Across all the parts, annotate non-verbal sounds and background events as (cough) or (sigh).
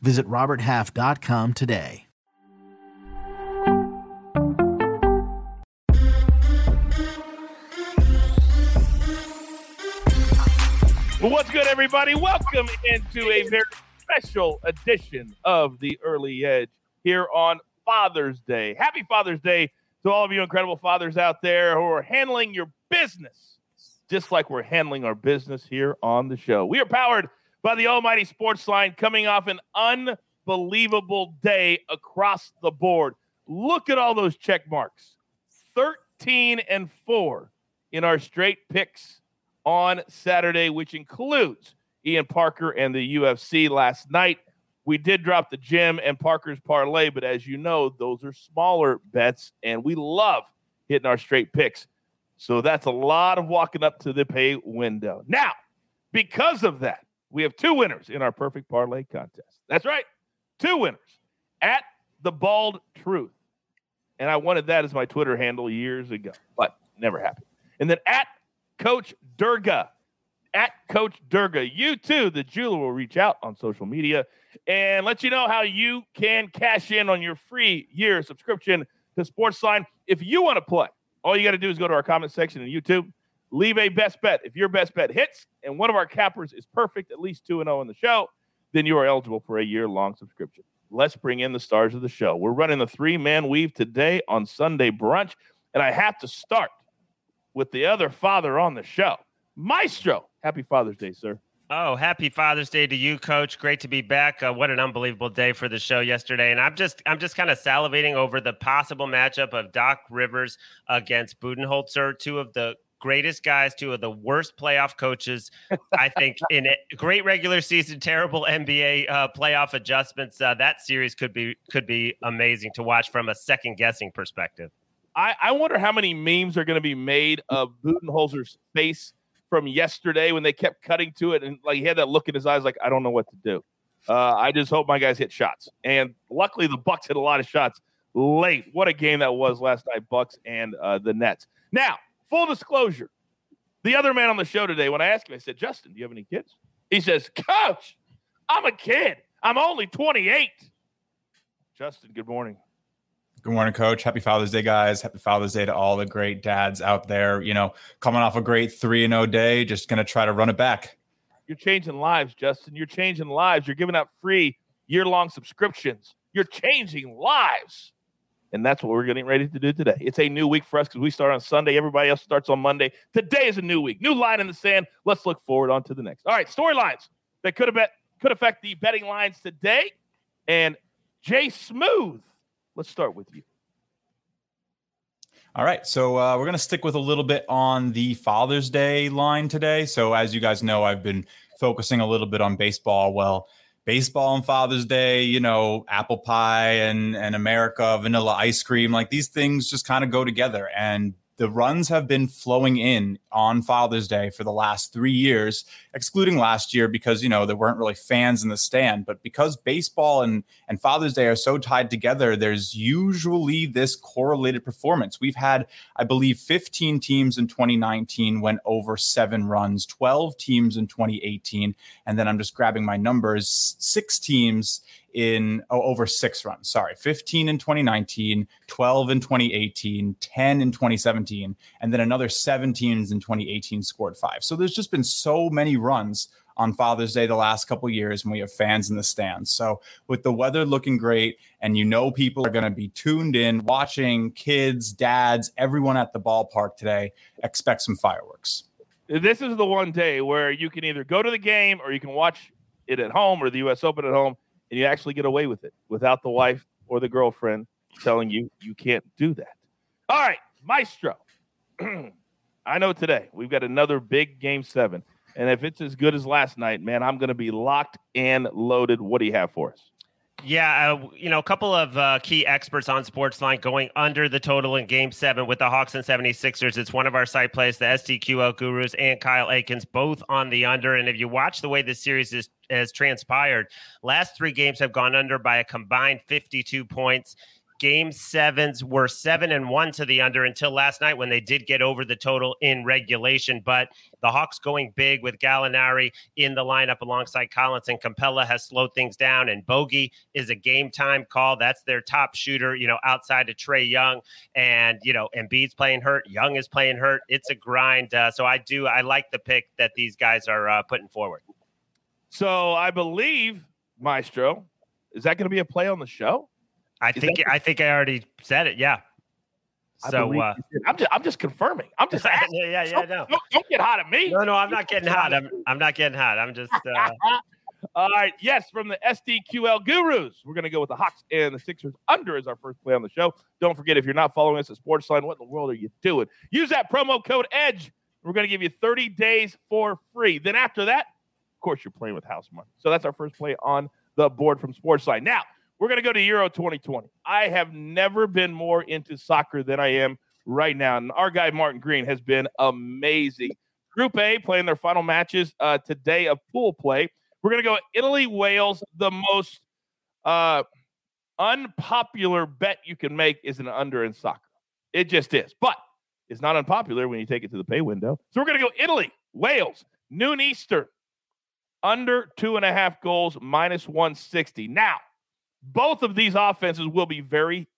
Visit RobertHalf.com today. What's good, everybody? Welcome into a very special edition of the Early Edge here on Father's Day. Happy Father's Day to all of you incredible fathers out there who are handling your business just like we're handling our business here on the show. We are powered by the Almighty Sports Line coming off an unbelievable day across the board. Look at all those check marks 13 and 4 in our straight picks on Saturday, which includes Ian Parker and the UFC last night. We did drop the Jim and Parker's parlay, but as you know, those are smaller bets, and we love hitting our straight picks. So that's a lot of walking up to the pay window. Now, because of that, we have two winners in our perfect parlay contest. That's right, two winners at the Bald Truth. And I wanted that as my Twitter handle years ago, but never happened. And then at Coach Durga. At Coach Durga. You too, the jeweler, will reach out on social media and let you know how you can cash in on your free year subscription to Sportsline. If you want to play, all you got to do is go to our comment section on YouTube, leave a best bet. If your best bet hits and one of our cappers is perfect, at least 2 0 in the show, then you are eligible for a year long subscription. Let's bring in the stars of the show. We're running the three man weave today on Sunday brunch, and I have to start with the other father on the show. Maestro, happy Father's Day, sir. Oh, happy Father's Day to you, Coach. Great to be back. Uh, what an unbelievable day for the show yesterday, and I'm just I'm just kind of salivating over the possible matchup of Doc Rivers against Budenholzer, two of the greatest guys, two of the worst playoff coaches, I think, in a (laughs) great regular season, terrible NBA uh, playoff adjustments. Uh, that series could be could be amazing to watch from a second guessing perspective. I, I wonder how many memes are going to be made of Budenholzer's face from yesterday when they kept cutting to it and like he had that look in his eyes, like I don't know what to do. Uh, I just hope my guys hit shots, and luckily the Bucks hit a lot of shots late. What a game that was last night, Bucks and uh, the Nets. Now, full disclosure, the other man on the show today, when I asked him, I said, "Justin, do you have any kids?" He says, "Coach, I'm a kid. I'm only 28." Justin, good morning. Good morning, Coach. Happy Father's Day, guys. Happy Father's Day to all the great dads out there. You know, coming off a great 3 and 0 day, just going to try to run it back. You're changing lives, Justin. You're changing lives. You're giving out free year long subscriptions. You're changing lives. And that's what we're getting ready to do today. It's a new week for us because we start on Sunday. Everybody else starts on Monday. Today is a new week. New line in the sand. Let's look forward on to the next. All right, storylines that could have bet, could affect the betting lines today. And Jay Smooth Let's start with you. All right. So uh, we're going to stick with a little bit on the Father's Day line today. So, as you guys know, I've been focusing a little bit on baseball. Well, baseball and Father's Day, you know, apple pie and, and America, vanilla ice cream, like these things just kind of go together. And the runs have been flowing in on Father's Day for the last three years, excluding last year because you know there weren't really fans in the stand. But because baseball and and Father's Day are so tied together, there's usually this correlated performance. We've had, I believe, 15 teams in 2019 went over seven runs, 12 teams in 2018, and then I'm just grabbing my numbers, six teams in oh, over six runs. Sorry, 15 in 2019, 12 in 2018, 10 in 2017, and then another seven teams in 2018 scored five. So there's just been so many runs on Father's Day the last couple years when we have fans in the stands. So with the weather looking great and you know people are going to be tuned in watching kids, dads, everyone at the ballpark today, expect some fireworks. This is the one day where you can either go to the game or you can watch it at home or the US Open at home and you actually get away with it without the wife or the girlfriend telling you you can't do that. All right, Maestro. (clears throat) I know today we've got another big game seven. And if it's as good as last night, man, I'm going to be locked and loaded. What do you have for us? Yeah, uh, you know, a couple of uh, key experts on Sportsline going under the total in game seven with the Hawks and 76ers. It's one of our site plays, the SDQL Gurus and Kyle Akins, both on the under. And if you watch the way this series is, has transpired, last three games have gone under by a combined 52 points game sevens were seven and one to the under until last night when they did get over the total in regulation. But the Hawks going big with Gallinari in the lineup alongside Collins and Capela has slowed things down. And Bogey is a game time call. That's their top shooter, you know, outside of Trae Young. And, you know, Embiid's playing hurt. Young is playing hurt. It's a grind. Uh, so I do, I like the pick that these guys are uh, putting forward. So I believe, Maestro, is that going to be a play on the show? I Is think I think I already said it. Yeah. So uh, I'm just I'm just confirming. I'm just (laughs) asking. yeah, yeah, don't, no. Don't, don't, get hot at me. No, no, I'm not getting hot. I'm I'm not getting hot. I'm just. Uh... (laughs) All right. Yes, from the SDQL Gurus, we're going to go with the Hawks and the Sixers under as our first play on the show. Don't forget, if you're not following us at Sportsline, what in the world are you doing? Use that promo code EDGE. We're going to give you 30 days for free. Then after that, course, you're playing with house money. So that's our first play on the board from Sportsline. Now, we're going to go to Euro 2020. I have never been more into soccer than I am right now. And our guy, Martin Green, has been amazing. Group A playing their final matches uh, today of pool play. We're going to go Italy, Wales. The most uh, unpopular bet you can make is an under in soccer. It just is. But it's not unpopular when you take it to the pay window. So we're going to go Italy, Wales, noon Eastern, under two and a half goals, minus 160. Now, both of these offenses will be very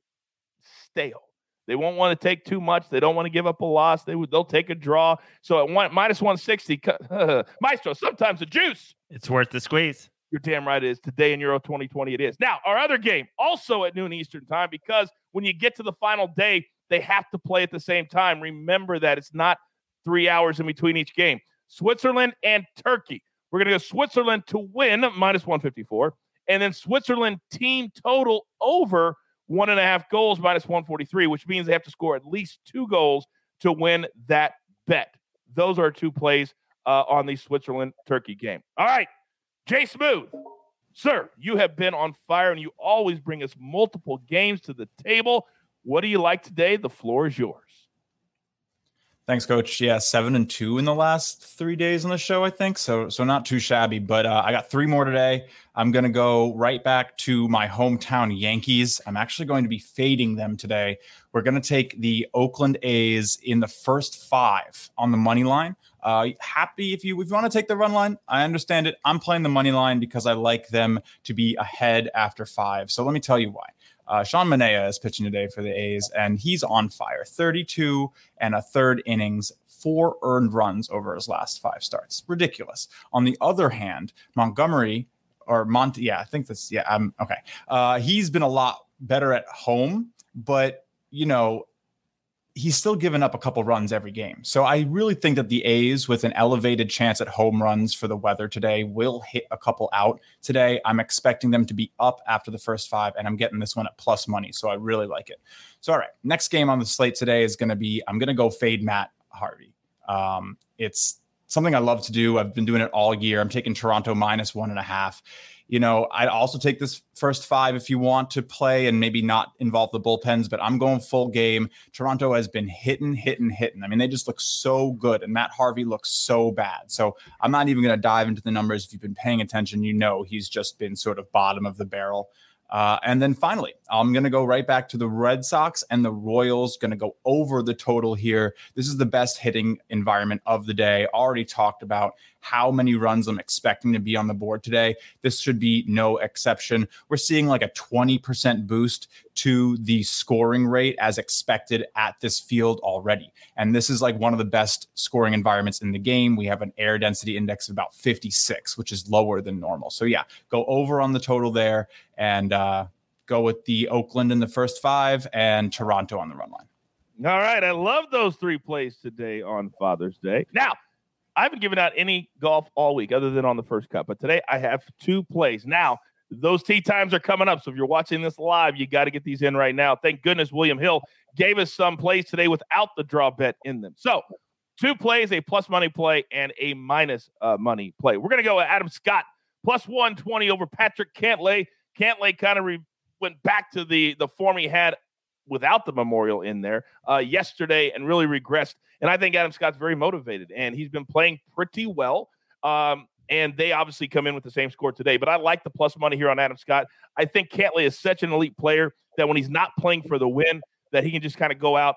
stale. They won't want to take too much. They don't want to give up a loss. They would they'll take a draw. So at one minus 160, (laughs) Maestro, sometimes the juice. It's worth the squeeze. You're damn right it is. Today in Euro 2020 it is. Now, our other game, also at noon Eastern time, because when you get to the final day, they have to play at the same time. Remember that it's not three hours in between each game. Switzerland and Turkey. We're going to go Switzerland to win minus 154 and then Switzerland team total over one and a half goals minus 143, which means they have to score at least two goals to win that bet. Those are two plays uh, on the Switzerland Turkey game. All right, Jay Smooth, sir, you have been on fire and you always bring us multiple games to the table. What do you like today? The floor is yours. Thanks, Coach. Yeah, seven and two in the last three days on the show, I think. So, so not too shabby. But uh, I got three more today. I'm gonna go right back to my hometown Yankees. I'm actually going to be fading them today. We're gonna take the Oakland A's in the first five on the money line. Uh, happy if you if you want to take the run line, I understand it. I'm playing the money line because I like them to be ahead after five. So let me tell you why. Uh, Sean Manaea is pitching today for the A's, and he's on fire. 32 and a third innings, four earned runs over his last five starts. Ridiculous. On the other hand, Montgomery or Monty, yeah, I think that's yeah, I'm okay. Uh, he's been a lot better at home, but you know, he's still given up a couple runs every game. So I really think that the A's, with an elevated chance at home runs for the weather today, will hit a couple out today. I'm expecting them to be up after the first five, and I'm getting this one at plus money. So I really like it. So, all right, next game on the slate today is going to be I'm going to go fade Matt Harvey. Um, it's something I love to do. I've been doing it all year. I'm taking Toronto minus one and a half you know, I'd also take this first five if you want to play and maybe not involve the bullpens, but I'm going full game. Toronto has been hitting, hitting, hitting. I mean, they just look so good, and Matt Harvey looks so bad. So I'm not even going to dive into the numbers. If you've been paying attention, you know he's just been sort of bottom of the barrel. Uh, and then finally, I'm going to go right back to the Red Sox and the Royals. Going to go over the total here. This is the best hitting environment of the day. Already talked about how many runs I'm expecting to be on the board today. This should be no exception. We're seeing like a 20% boost to the scoring rate as expected at this field already. And this is like one of the best scoring environments in the game. We have an air density index of about 56, which is lower than normal. So, yeah, go over on the total there and uh, go with the Oakland in the first five and Toronto on the run line. All right. I love those three plays today on Father's Day. Now, I haven't given out any golf all week other than on the first cut, but today I have two plays. Now, those tee times are coming up. So if you're watching this live, you got to get these in right now. Thank goodness William Hill gave us some plays today without the draw bet in them. So two plays, a plus money play and a minus uh, money play. We're going to go Adam Scott plus 120 over Patrick Cantlay. Cantlay kind of re- went back to the the form he had without the memorial in there uh, yesterday and really regressed. And I think Adam Scott's very motivated and he's been playing pretty well. Um, and they obviously come in with the same score today. But I like the plus money here on Adam Scott. I think Cantlay is such an elite player that when he's not playing for the win, that he can just kind of go out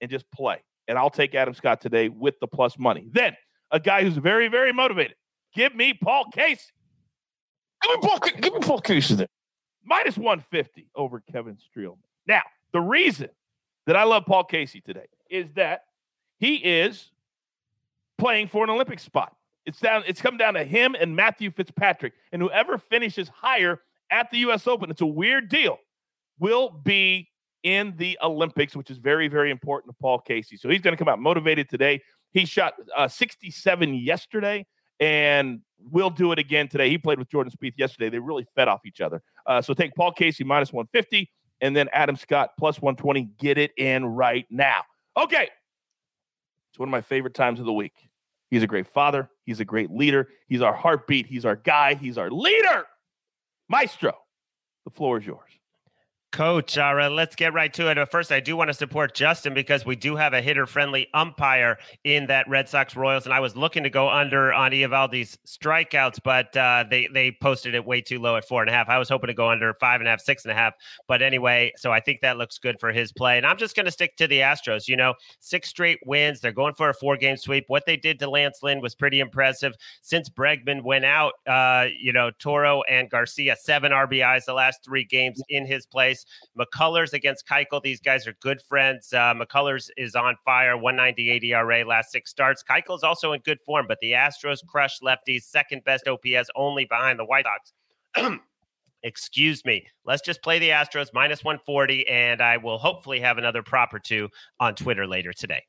and just play. And I'll take Adam Scott today with the plus money. Then a guy who's very, very motivated. Give me Paul Casey. Give me Paul, give me Paul Casey there. Minus 150 over Kevin Streelman. Now, the reason that I love Paul Casey today is that he is playing for an Olympic spot. It's down. It's come down to him and Matthew Fitzpatrick, and whoever finishes higher at the U.S. Open. It's a weird deal. Will be in the Olympics, which is very, very important to Paul Casey. So he's going to come out motivated today. He shot uh, 67 yesterday, and we'll do it again today. He played with Jordan Spieth yesterday. They really fed off each other. Uh, so take Paul Casey minus 150 and then Adam Scott plus 120. Get it in right now. Okay. It's one of my favorite times of the week. He's a great father. He's a great leader. He's our heartbeat. He's our guy. He's our leader. Maestro, the floor is yours. Coach, all right, let's get right to it. But first, I do want to support Justin because we do have a hitter friendly umpire in that Red Sox Royals. And I was looking to go under on Eovaldi's strikeouts, but uh, they, they posted it way too low at four and a half. I was hoping to go under five and a half, six and a half. But anyway, so I think that looks good for his play. And I'm just going to stick to the Astros. You know, six straight wins. They're going for a four game sweep. What they did to Lance Lynn was pretty impressive. Since Bregman went out, uh, you know, Toro and Garcia, seven RBIs the last three games in his place. McCullers against Keuchel. These guys are good friends. Uh, McCullers is on fire, 198 ERA last six starts. Keuchel is also in good form, but the Astros crushed lefties, second best OPS, only behind the White Sox. (clears throat) Excuse me. Let's just play the Astros minus 140, and I will hopefully have another prop or two on Twitter later today.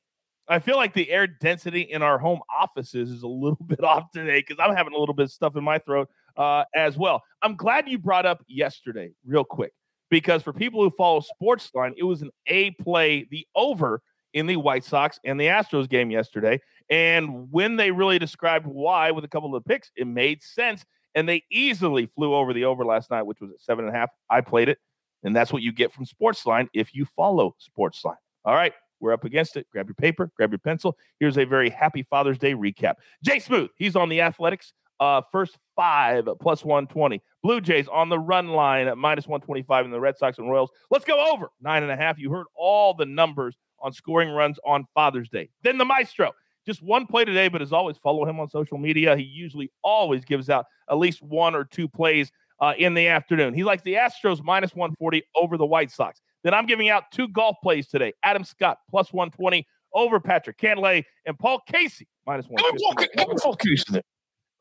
I feel like the air density in our home offices is a little (laughs) bit off today because I'm having a little bit of stuff in my throat uh, as well. I'm glad you brought up yesterday, real quick because for people who follow Sportsline, it was an A play, the over in the White Sox and the Astros game yesterday. And when they really described why with a couple of picks, it made sense. And they easily flew over the over last night, which was at seven and a half. I played it. And that's what you get from Sportsline if you follow Sportsline. All right. We're up against it. Grab your paper, grab your pencil. Here's a very happy Father's Day recap. Jay Smooth, he's on the Athletics. Uh, first five plus 120. Blue Jays on the run line at minus 125 in the Red Sox and Royals. Let's go over nine and a half. You heard all the numbers on scoring runs on Father's Day. Then the Maestro. Just one play today, but as always, follow him on social media. He usually always gives out at least one or two plays uh, in the afternoon. He likes the Astros minus 140 over the White Sox. Then I'm giving out two golf plays today. Adam Scott plus 120 over Patrick Cantlay and Paul Casey minus 150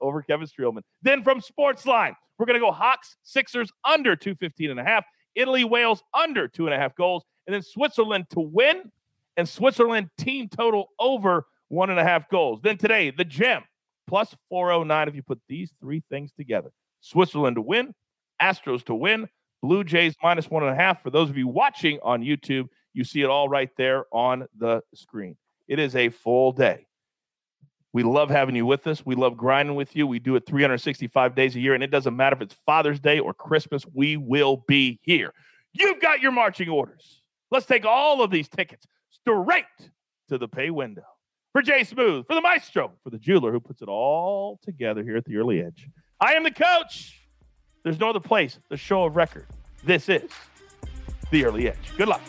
over Kevin Streelman. Then from Sportsline, we're going to go Hawks, Sixers under 215 and a half, Italy, Wales under two and a half goals, and then Switzerland to win and Switzerland team total over one and a half goals. Then today, the gem plus 409 if you put these three things together. Switzerland to win, Astros to win, Blue Jays minus one and a half. For those of you watching on YouTube, you see it all right there on the screen. It is a full day we love having you with us. We love grinding with you. We do it 365 days a year, and it doesn't matter if it's Father's Day or Christmas, we will be here. You've got your marching orders. Let's take all of these tickets straight to the pay window. For Jay Smooth, for the maestro, for the jeweler who puts it all together here at the early edge. I am the coach. There's no other place, the show of record. This is the early edge. Good luck.